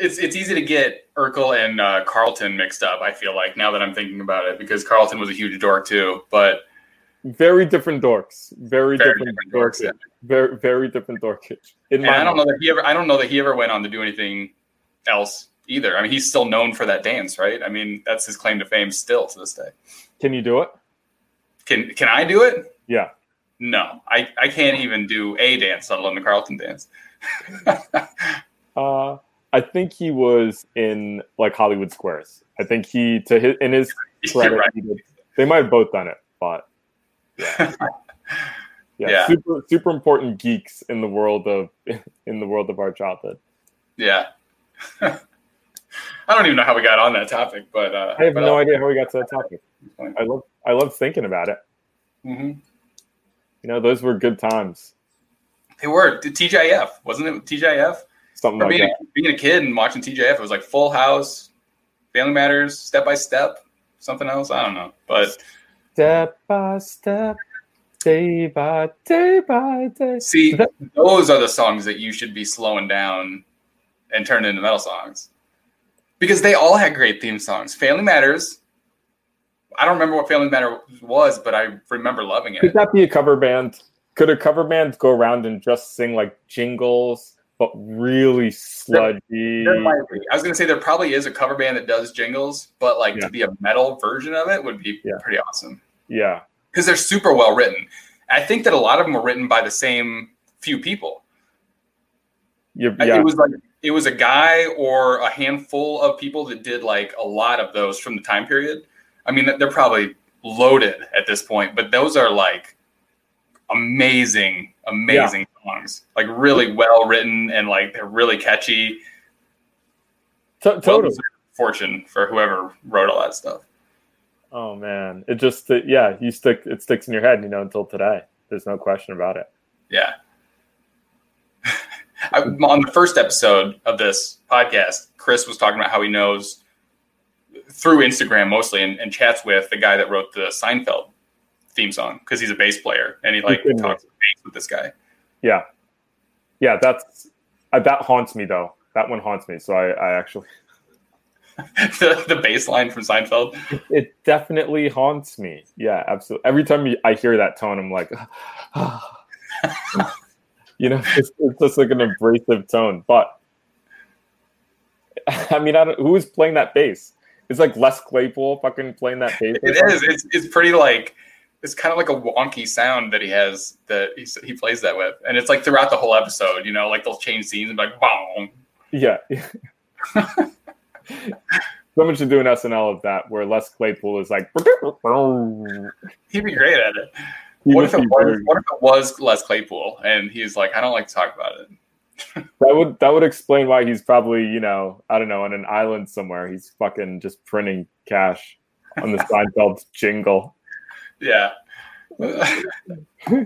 it's it's easy to get Urkel and uh, Carlton mixed up. I feel like now that I'm thinking about it, because Carlton was a huge dork too. But Very different dorks. Very, Very different, different dorks. dorks, yeah. Very, very different dorkage. In and I don't mind. know that he ever I don't know that he ever went on to do anything else either. I mean, he's still known for that dance, right? I mean, that's his claim to fame still to this day. Can you do it? Can can I do it? Yeah. No, I, I can't even do a dance, let alone the Carlton dance. <laughs> Uh, I think he was in like Hollywood Squares. I think he to his in his <laughs> credit, right. did- they might have both done it, but <laughs> yeah, yeah, Yeah. super super important geeks in the world of <laughs> in the world of our childhood. Yeah. I don't even know how we got on that topic, but uh, I have but no I'll- idea how we got to that topic. I love I love thinking about it. Mhm. You know, those were good times. They were TGIF, wasn't it? TGIF. Something For like being, that. a, being a kid and watching TGIF, it was like Full House, Family Matters, Step by Step, something else. I don't know, but Step by step, day by day by day. see, those are the songs that you should be slowing down and turning into metal songs because they all had great theme songs. Family Matters. I don't remember what Family Matters was, but I remember loving it. Could that be a cover band? Could a cover band go around and just sing like jingles, but really sludgy? There be. I was gonna say there probably is a cover band that does jingles, but like Yeah. to be a metal version of it would be Yeah. pretty awesome Yeah, because they're super well written. I think that a lot of them were written by the same few people. Yeah, It was like it was a guy or a handful of people that did like a lot of those from the time period. I mean, they're probably loaded at this point, but those are like amazing, amazing songs. Like really well written and like they're really catchy. Well totally. fortune for whoever wrote all that stuff. Oh man, it just yeah, you stick it sticks in your head, you know, until today. There's no question about it. Yeah. <laughs> I, on the first episode of this podcast, Chris was talking about how he knows through Instagram mostly and, and chats with the guy that wrote the Seinfeld theme song because he's a bass player and he like talks with this guy. Yeah, yeah, that's uh, that haunts me though. That one haunts me. So I, I actually, <laughs> the, the bass line from Seinfeld. it definitely haunts me. Yeah, absolutely. Every time I hear that tone, I'm like, <sighs> you know, <laughs> it's, it's just like an abrasive tone. But <laughs> I mean, I don't, who's playing that bass? It's like Les Claypool fucking playing that bass. It is. It's, it's pretty like it's kind of like a wonky sound that he has that he, he plays that with, and it's like throughout the whole episode. You know, like they'll change scenes and be like boom. Yeah. <laughs> Someone should do an SNL of that where Les Claypool is like. <laughs> He'd be great at it. What if, it was, what if it was Les Claypool and he's like, I don't like to talk about it. <laughs> that would that would explain why he's probably you know I don't know on an island somewhere. He's fucking just printing cash on the Seinfeld jingle. Yeah. <laughs>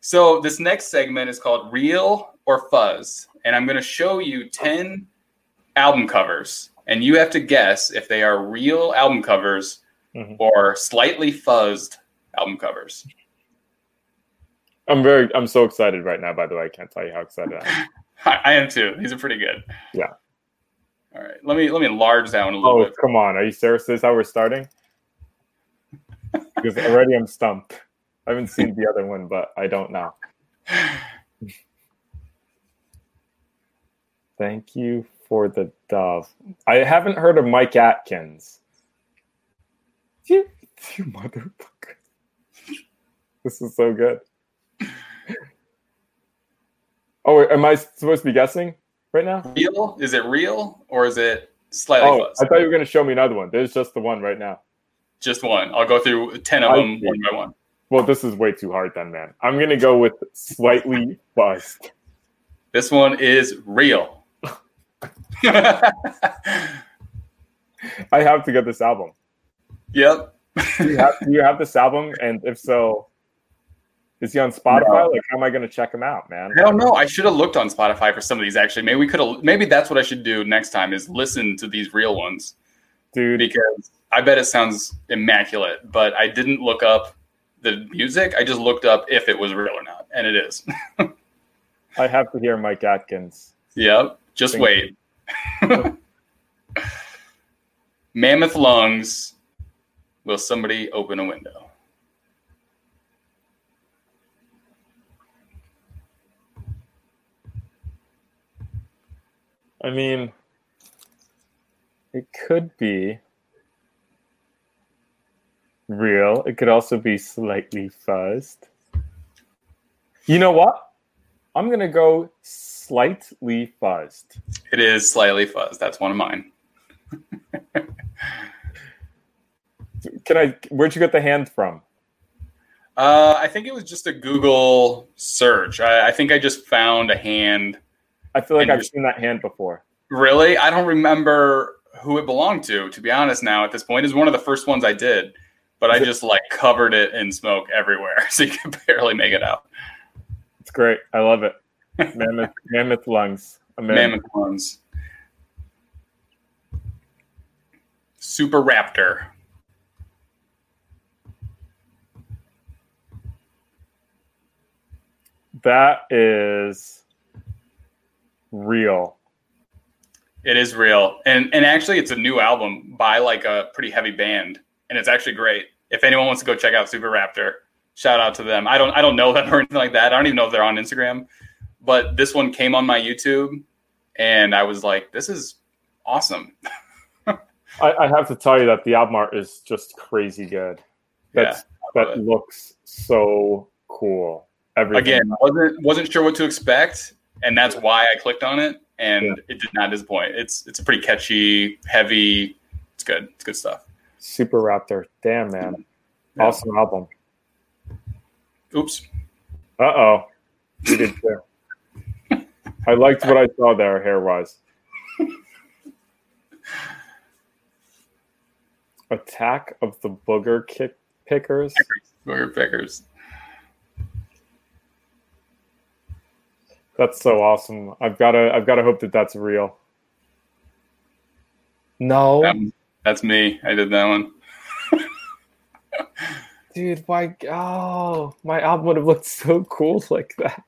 so this next segment is called Real or Fuzz, and I'm going to show you ten album covers, and you have to guess if they are real album covers Mhm. or slightly fuzzed album covers. I'm very I'm so excited right now. By the way, I can't tell you how excited I am. <laughs> I, I am too. These are pretty good. Yeah. All right. Let me let me enlarge that one a little Oh bit. Oh come on, are you serious? This is how we're starting? Because already I'm stumped. I haven't seen the other one, but I don't know. Thank you for the dove. I haven't heard of Mike Atkins. You, you motherfucker. This is so good. Oh, am I supposed to be guessing right now? Real? Is it real or is it slightly Oh, fuzzed? I thought you were going to show me another one. There's just the one right now. Just one. I'll go through ten of I them see. one by one. Well, this is way too hard then, man. I'm going to go with slightly <laughs> buzzed. This one is real. <laughs> I have to get this album. yep. Do you have, do you have this album? And if so, is he on Spotify? No. Like, how am I going to check him out, man? I don't know. I should have looked on Spotify for some of these. Actually, maybe we could have. Maybe that's what I should do next time: is listen to these real ones Dude, because I bet it sounds immaculate. But I didn't look up the music. I just looked up if it was real or not, and it is. <laughs> I have to hear Mike Atkins. yep. Just Thank wait. <laughs> Mammoth lungs. Will somebody open a window? I mean, it could be real. It could also be slightly fuzzed. You know what? I'm going to go slightly fuzzed. It is slightly fuzzed. That's one of mine. Can I? Where'd you get the hand from? Uh, I think it was just a Google search. I, I think I just found a hand. I feel like I've seen that hand before. Really, I don't remember who it belonged to. To be honest, now at this point, is one of the first ones I did, but I it- just like covered it in smoke everywhere, <laughs> so you can barely make it out. It's great. I love it. Mammoth, <laughs> mammoth lungs. Mammoth ones. Super Raptor. That is real. It is real, and and actually, it's a new album by like a pretty heavy band, and it's actually great. If anyone wants to go check out Super Raptor, shout out to them. I don't I don't know them <laughs> or anything like that. I don't even know if they're on Instagram, but this one came on my YouTube, and I was like, this is awesome. <laughs> I, I have to tell you that the album art is just crazy good. That's love that it. looks so cool. Everything. Again, wasn't wasn't sure what to expect, and that's why I clicked on it, and Yeah. it did not disappoint. It's it's a pretty catchy, heavy. It's good. It's good stuff. Super Raptor. Damn man. Yeah. Awesome album. Oops. Uh oh. You did too. I liked what I saw there hair wise. Attack of the Booger Kick Pickers. Booger pickers. That's so awesome. I've got to I've got to hope that that's real. No, Um, that's me. I did that one. dude, my oh, my album would have looked so cool like that.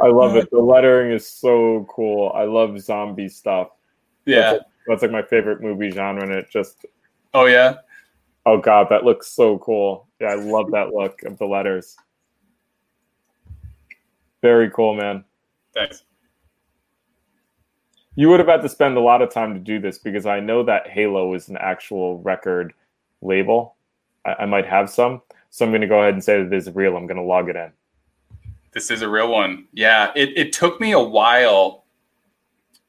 I love it. The lettering is so cool. I love zombie stuff. Yeah. That's, that's like my favorite movie genre, and it just Oh yeah. oh god, that looks so cool. Yeah, I love that look of the letters. Very cool, man. Thanks. You would have had to spend a lot of time to do this because I know that Halo is an actual record label. I, I might have some, so I'm going to go ahead and say that this is real. I'm going to log it in. This is a real one. Yeah. It it took me a while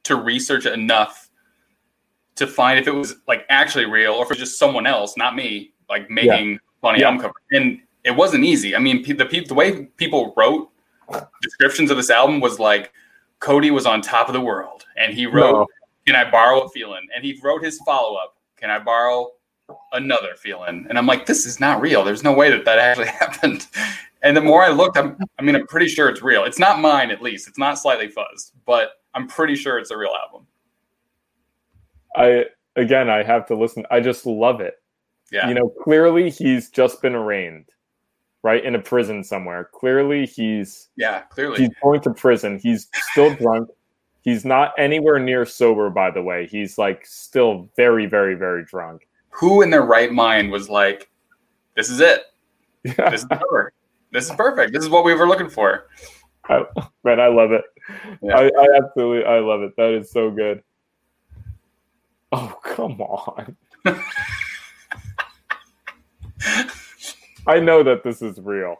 to research enough to find if it was like actually real or if it was just someone else, not me, like making funny Yeah. album cover. And it wasn't easy. I mean, the the way people wrote descriptions of this album was like Cody was on top of the world, and he wrote, No. "Can I borrow a feeling?" And he wrote his follow up, "Can I borrow another feeling?" And I'm like, "This is not real. There's no way that that actually <laughs> happened." And the more I looked, I'm, I mean, I'm pretty sure it's real. It's not mine, at least. It's not slightly fuzzed, but I'm pretty sure it's a real album. I again, I have to listen. I just love it. Yeah, You know, clearly he's just been arraigned, right, in a prison somewhere. Clearly he's yeah, clearly. he's going to prison. He's still <laughs> drunk. He's not anywhere near sober, by the way. He's like still very, very, very drunk. Who in their right mind was like, "This is it. Yeah, This is perfect. This is perfect. This is what we were looking for." I, man, I love it. Yeah. I, I absolutely, I love it. That is so good. Oh come on! <laughs> I know that this is real.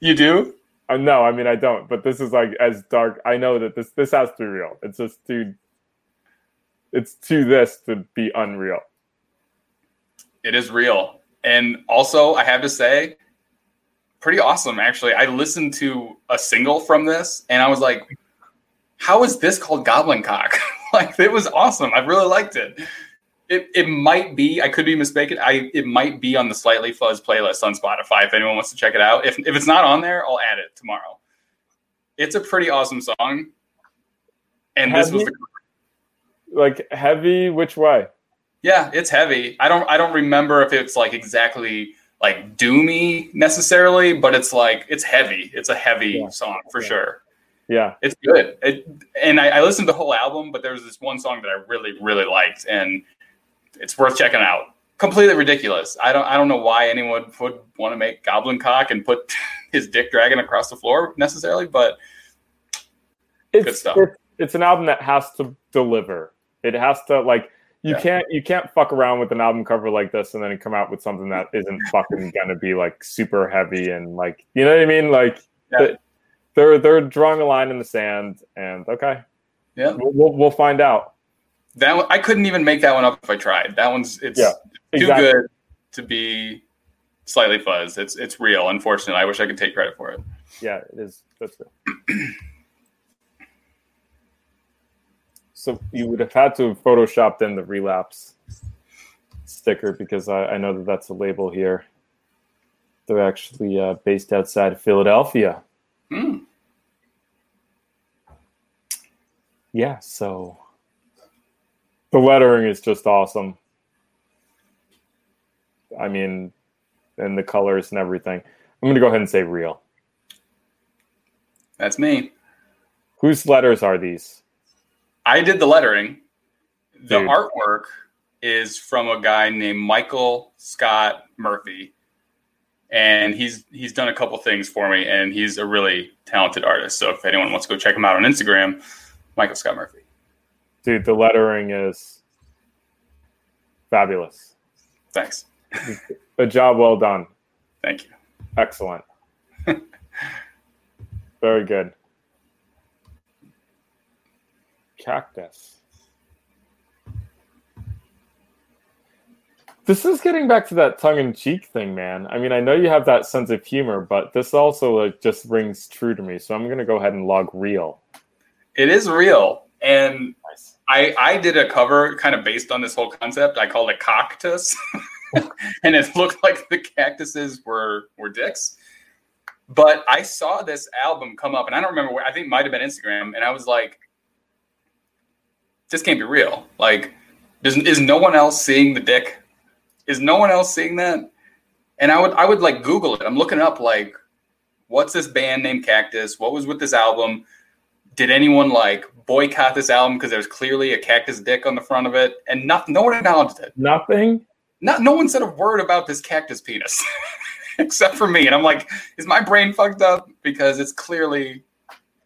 You do? Uh, no, I mean I don't. But this is like as dark. I know that this this has to be real. It's just too. It's too this to be unreal. It is real. And also, I have to say, pretty awesome, actually. I listened to a single from this and I was like, how is this called Goblin Cock? <laughs> like, it was awesome. I really liked it. It, it might be, I could be mistaken. I It might be on the Slightly Fuzz playlist on Spotify if anyone wants to check it out. If, if it's not on there, I'll add it tomorrow. It's a pretty awesome song. And this was the Like heavy, which way? Yeah, it's heavy. I don't I don't remember if it's like exactly like doomy necessarily, but it's like it's heavy. It's a heavy Yeah. song for Yeah. sure. Yeah, It's good. It, and I, I listened to the whole album, but there was this one song that I really really liked, and it's worth checking out. Completely ridiculous. I don't I don't know why anyone would want to make Goblin Cock and put <laughs> his dick dragon across the floor necessarily, but it's stuff. It's, it's an album that has to deliver. It has to like you Yeah. can't you can't fuck around with an album cover like this and then come out with something that isn't fucking gonna be like super heavy and like you know what I mean? Like Yeah. th- they're they're drawing a line in the sand and okay, yeah. we'll, we'll, we'll find out. That one, I couldn't even make that one up if I tried. That one's it's Yeah, too good to be slightly fuzz. It's it's real. Unfortunately, I wish I could take credit for it. Yeah, it is. That's it. so you would have had to have photoshopped in the relapse sticker because I, I know that that's a label here. They're actually uh, based outside of Philadelphia. Hmm. Yeah, so the lettering is just awesome. I mean, and the colors and everything. I'm going to go ahead and say real. That's me. Whose letters are these? I did the lettering. The Dude. artwork is from a guy named Michael Scott Murphy, and he's he's done a couple things for me, and he's a really talented artist. So if anyone wants to go check him out on Instagram, Michael Scott Murphy. Dude, the lettering is fabulous. Thanks. <laughs> A job well done. Thank you. Excellent. <laughs> Very good. Cactus. This is getting back to that tongue-in-cheek thing, man. I mean, I know you have that sense of humor, but this also like, just rings true to me. So I'm gonna go ahead and log real. It is real, and nice. I I did a cover kind of based on this whole concept. I called it cactus, <laughs> and it looked like the cactuses were were dicks. But I saw this album come up, and I don't remember where. I think it might have been Instagram, and I was like, "This can't be real." Like, is no one else seeing the dick is no one else seeing that? And I would I would like Google it. I'm looking up like what's this band named Cactus? What was with this album? Did anyone like boycott this album because there's clearly a cactus dick on the front of it? And not no one acknowledged it. Nothing. Not no one said a word about this cactus penis. <laughs> Except for me. And I'm like, is my brain fucked up? Because it's clearly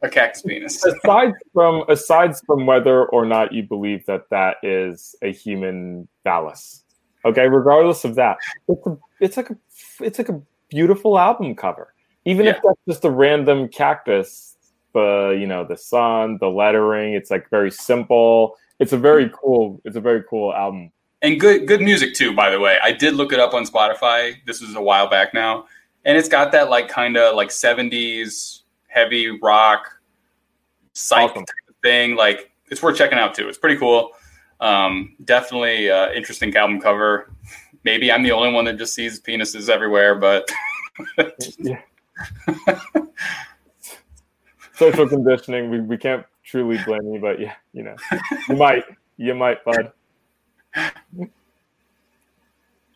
a cactus penis. <laughs> aside from aside from whether or not you believe that that is a human phallus, Okay, regardless of that, it's a, it's like a it's like a beautiful album cover. Even yeah. if that's just a random cactus, the you know the sun, the lettering, it's like very simple. It's a very mm-hmm. cool. It's a very cool album. And good good music too, by the way. I did look it up on Spotify. This was a while back now, and it's got that like kind of like '70s heavy rock, psych awesome. thing. Like it's worth checking out too. It's pretty cool. Um, definitely uh, interesting album cover. Maybe I'm the only one that just sees penises everywhere, but <laughs> <laughs> social conditioning. We, we can't truly blame you, but yeah, you know, you might, you might, bud.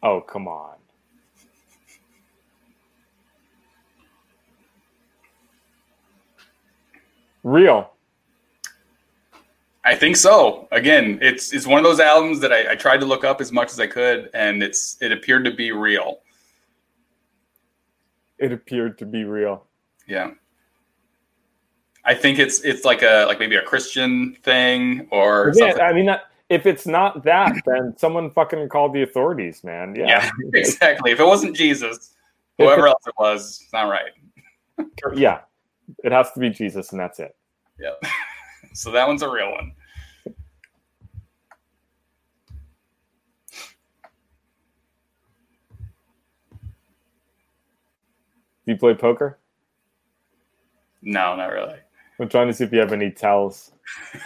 Oh, come on. Real. I think so. Again, it's it's one of those albums that I, I, tried to look up as much as I could, and it's it appeared to be real. It appeared to be real. Yeah. I think it's it's like a like maybe a Christian thing or yeah. Something. I mean, that, if it's not that, then someone fucking called the authorities, man. Yeah, yeah <laughs> exactly. If it wasn't Jesus, whoever else it was, it's not right. <laughs> yeah, it has to be Jesus, and that's it. Yep. <laughs> So that one's a real one. Do you play poker? No, not really. I'm trying to see if you have any tells.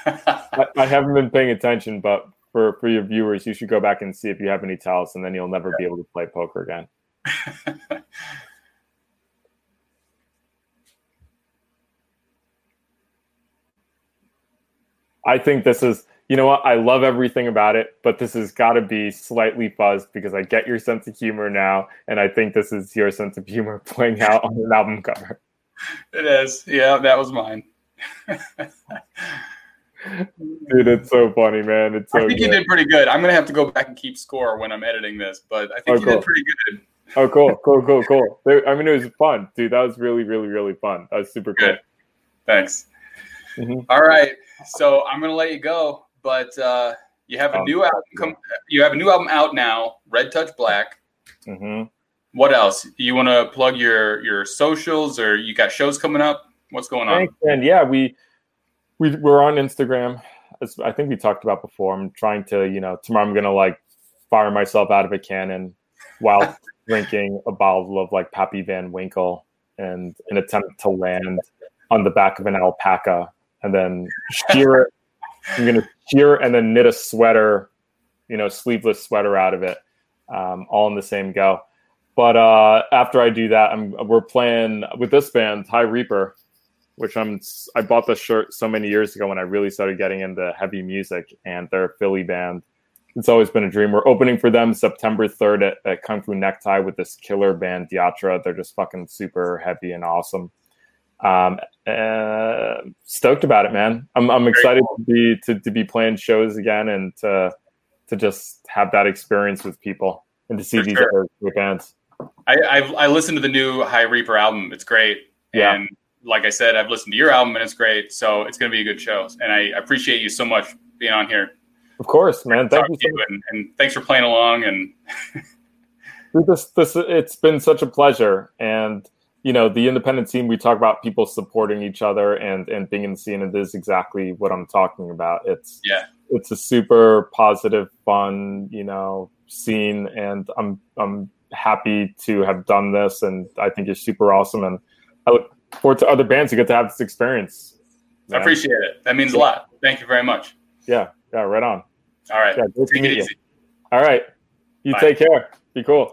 I, I, haven't been paying attention, but for, for your viewers, you should go back and see if you have any tells, and then you'll never yeah. be able to play poker again. <laughs> I think this is, you know what? I love everything about it, but this has got to be slightly fuzzed because I get your sense of humor now, and I think this is your sense of humor <laughs> playing out on an album cover. It is. Yeah, that was mine. <laughs> Dude, it's so funny, man. It's so I think good. you did pretty good. I'm gonna have to go back and keep score when I'm editing this, but I think oh, you cool. did pretty good. Oh, cool, cool, cool, cool. I mean, it was fun, dude. That was really, really, really fun. That was super cool. Good. Thanks. Mm-hmm. All right so I'm gonna let you go, but uh, you have a oh, new album. You have a new album out now, Red Touch Black. Mm-hmm. What else? You want to plug your your socials, or you got shows coming up? What's going on? And yeah, we we we're on Instagram. As I think we talked about before. I'm trying to, you know, tomorrow I'm gonna like fire myself out of a cannon while <laughs> drinking a bottle of like Pappy Van Winkle and an attempt to land on the back of an alpaca and then shear it. I'm gonna shear and then knit a sweater, you know, sleeveless sweater out of it, um, all in the same go. But uh, after I do that, I'm we're playing with this band, High Reeper, which I'm I bought this shirt so many years ago when I really started getting into heavy music, and they're a Philly band. It's always been a dream. We're opening for them September 3rd at, at Kung Fu Necktie with this killer band, Diatra. They're just fucking super heavy and awesome um, uh, stoked about it, man. I'm, I'm excited cool. to be to, to be playing shows again and to to just have that experience with people and to see For these sure. other bands. I I've, I listened to the new High Reeper album. It's great. Yeah. And like I said, I've listened to your album and it's great. So it's going to be a good show. And I appreciate you so much being on here. Of course, man. Thank you, so you and, and, thanks for playing along. And <laughs> this, this, it's been such a pleasure. And you know, the independent scene, we talk about people supporting each other and and being in the scene, and this is exactly what I'm talking about. It's yeah, it's a super positive, fun, you know, scene, and I'm I'm happy to have done this, and I think it's super awesome, and I look forward to other bands who get to have this experience. Man. I appreciate it. That means a lot. Thank you very much. Yeah, yeah, right on. All right. Yeah, great to meet you. All right. You Bye. take care. Be cool.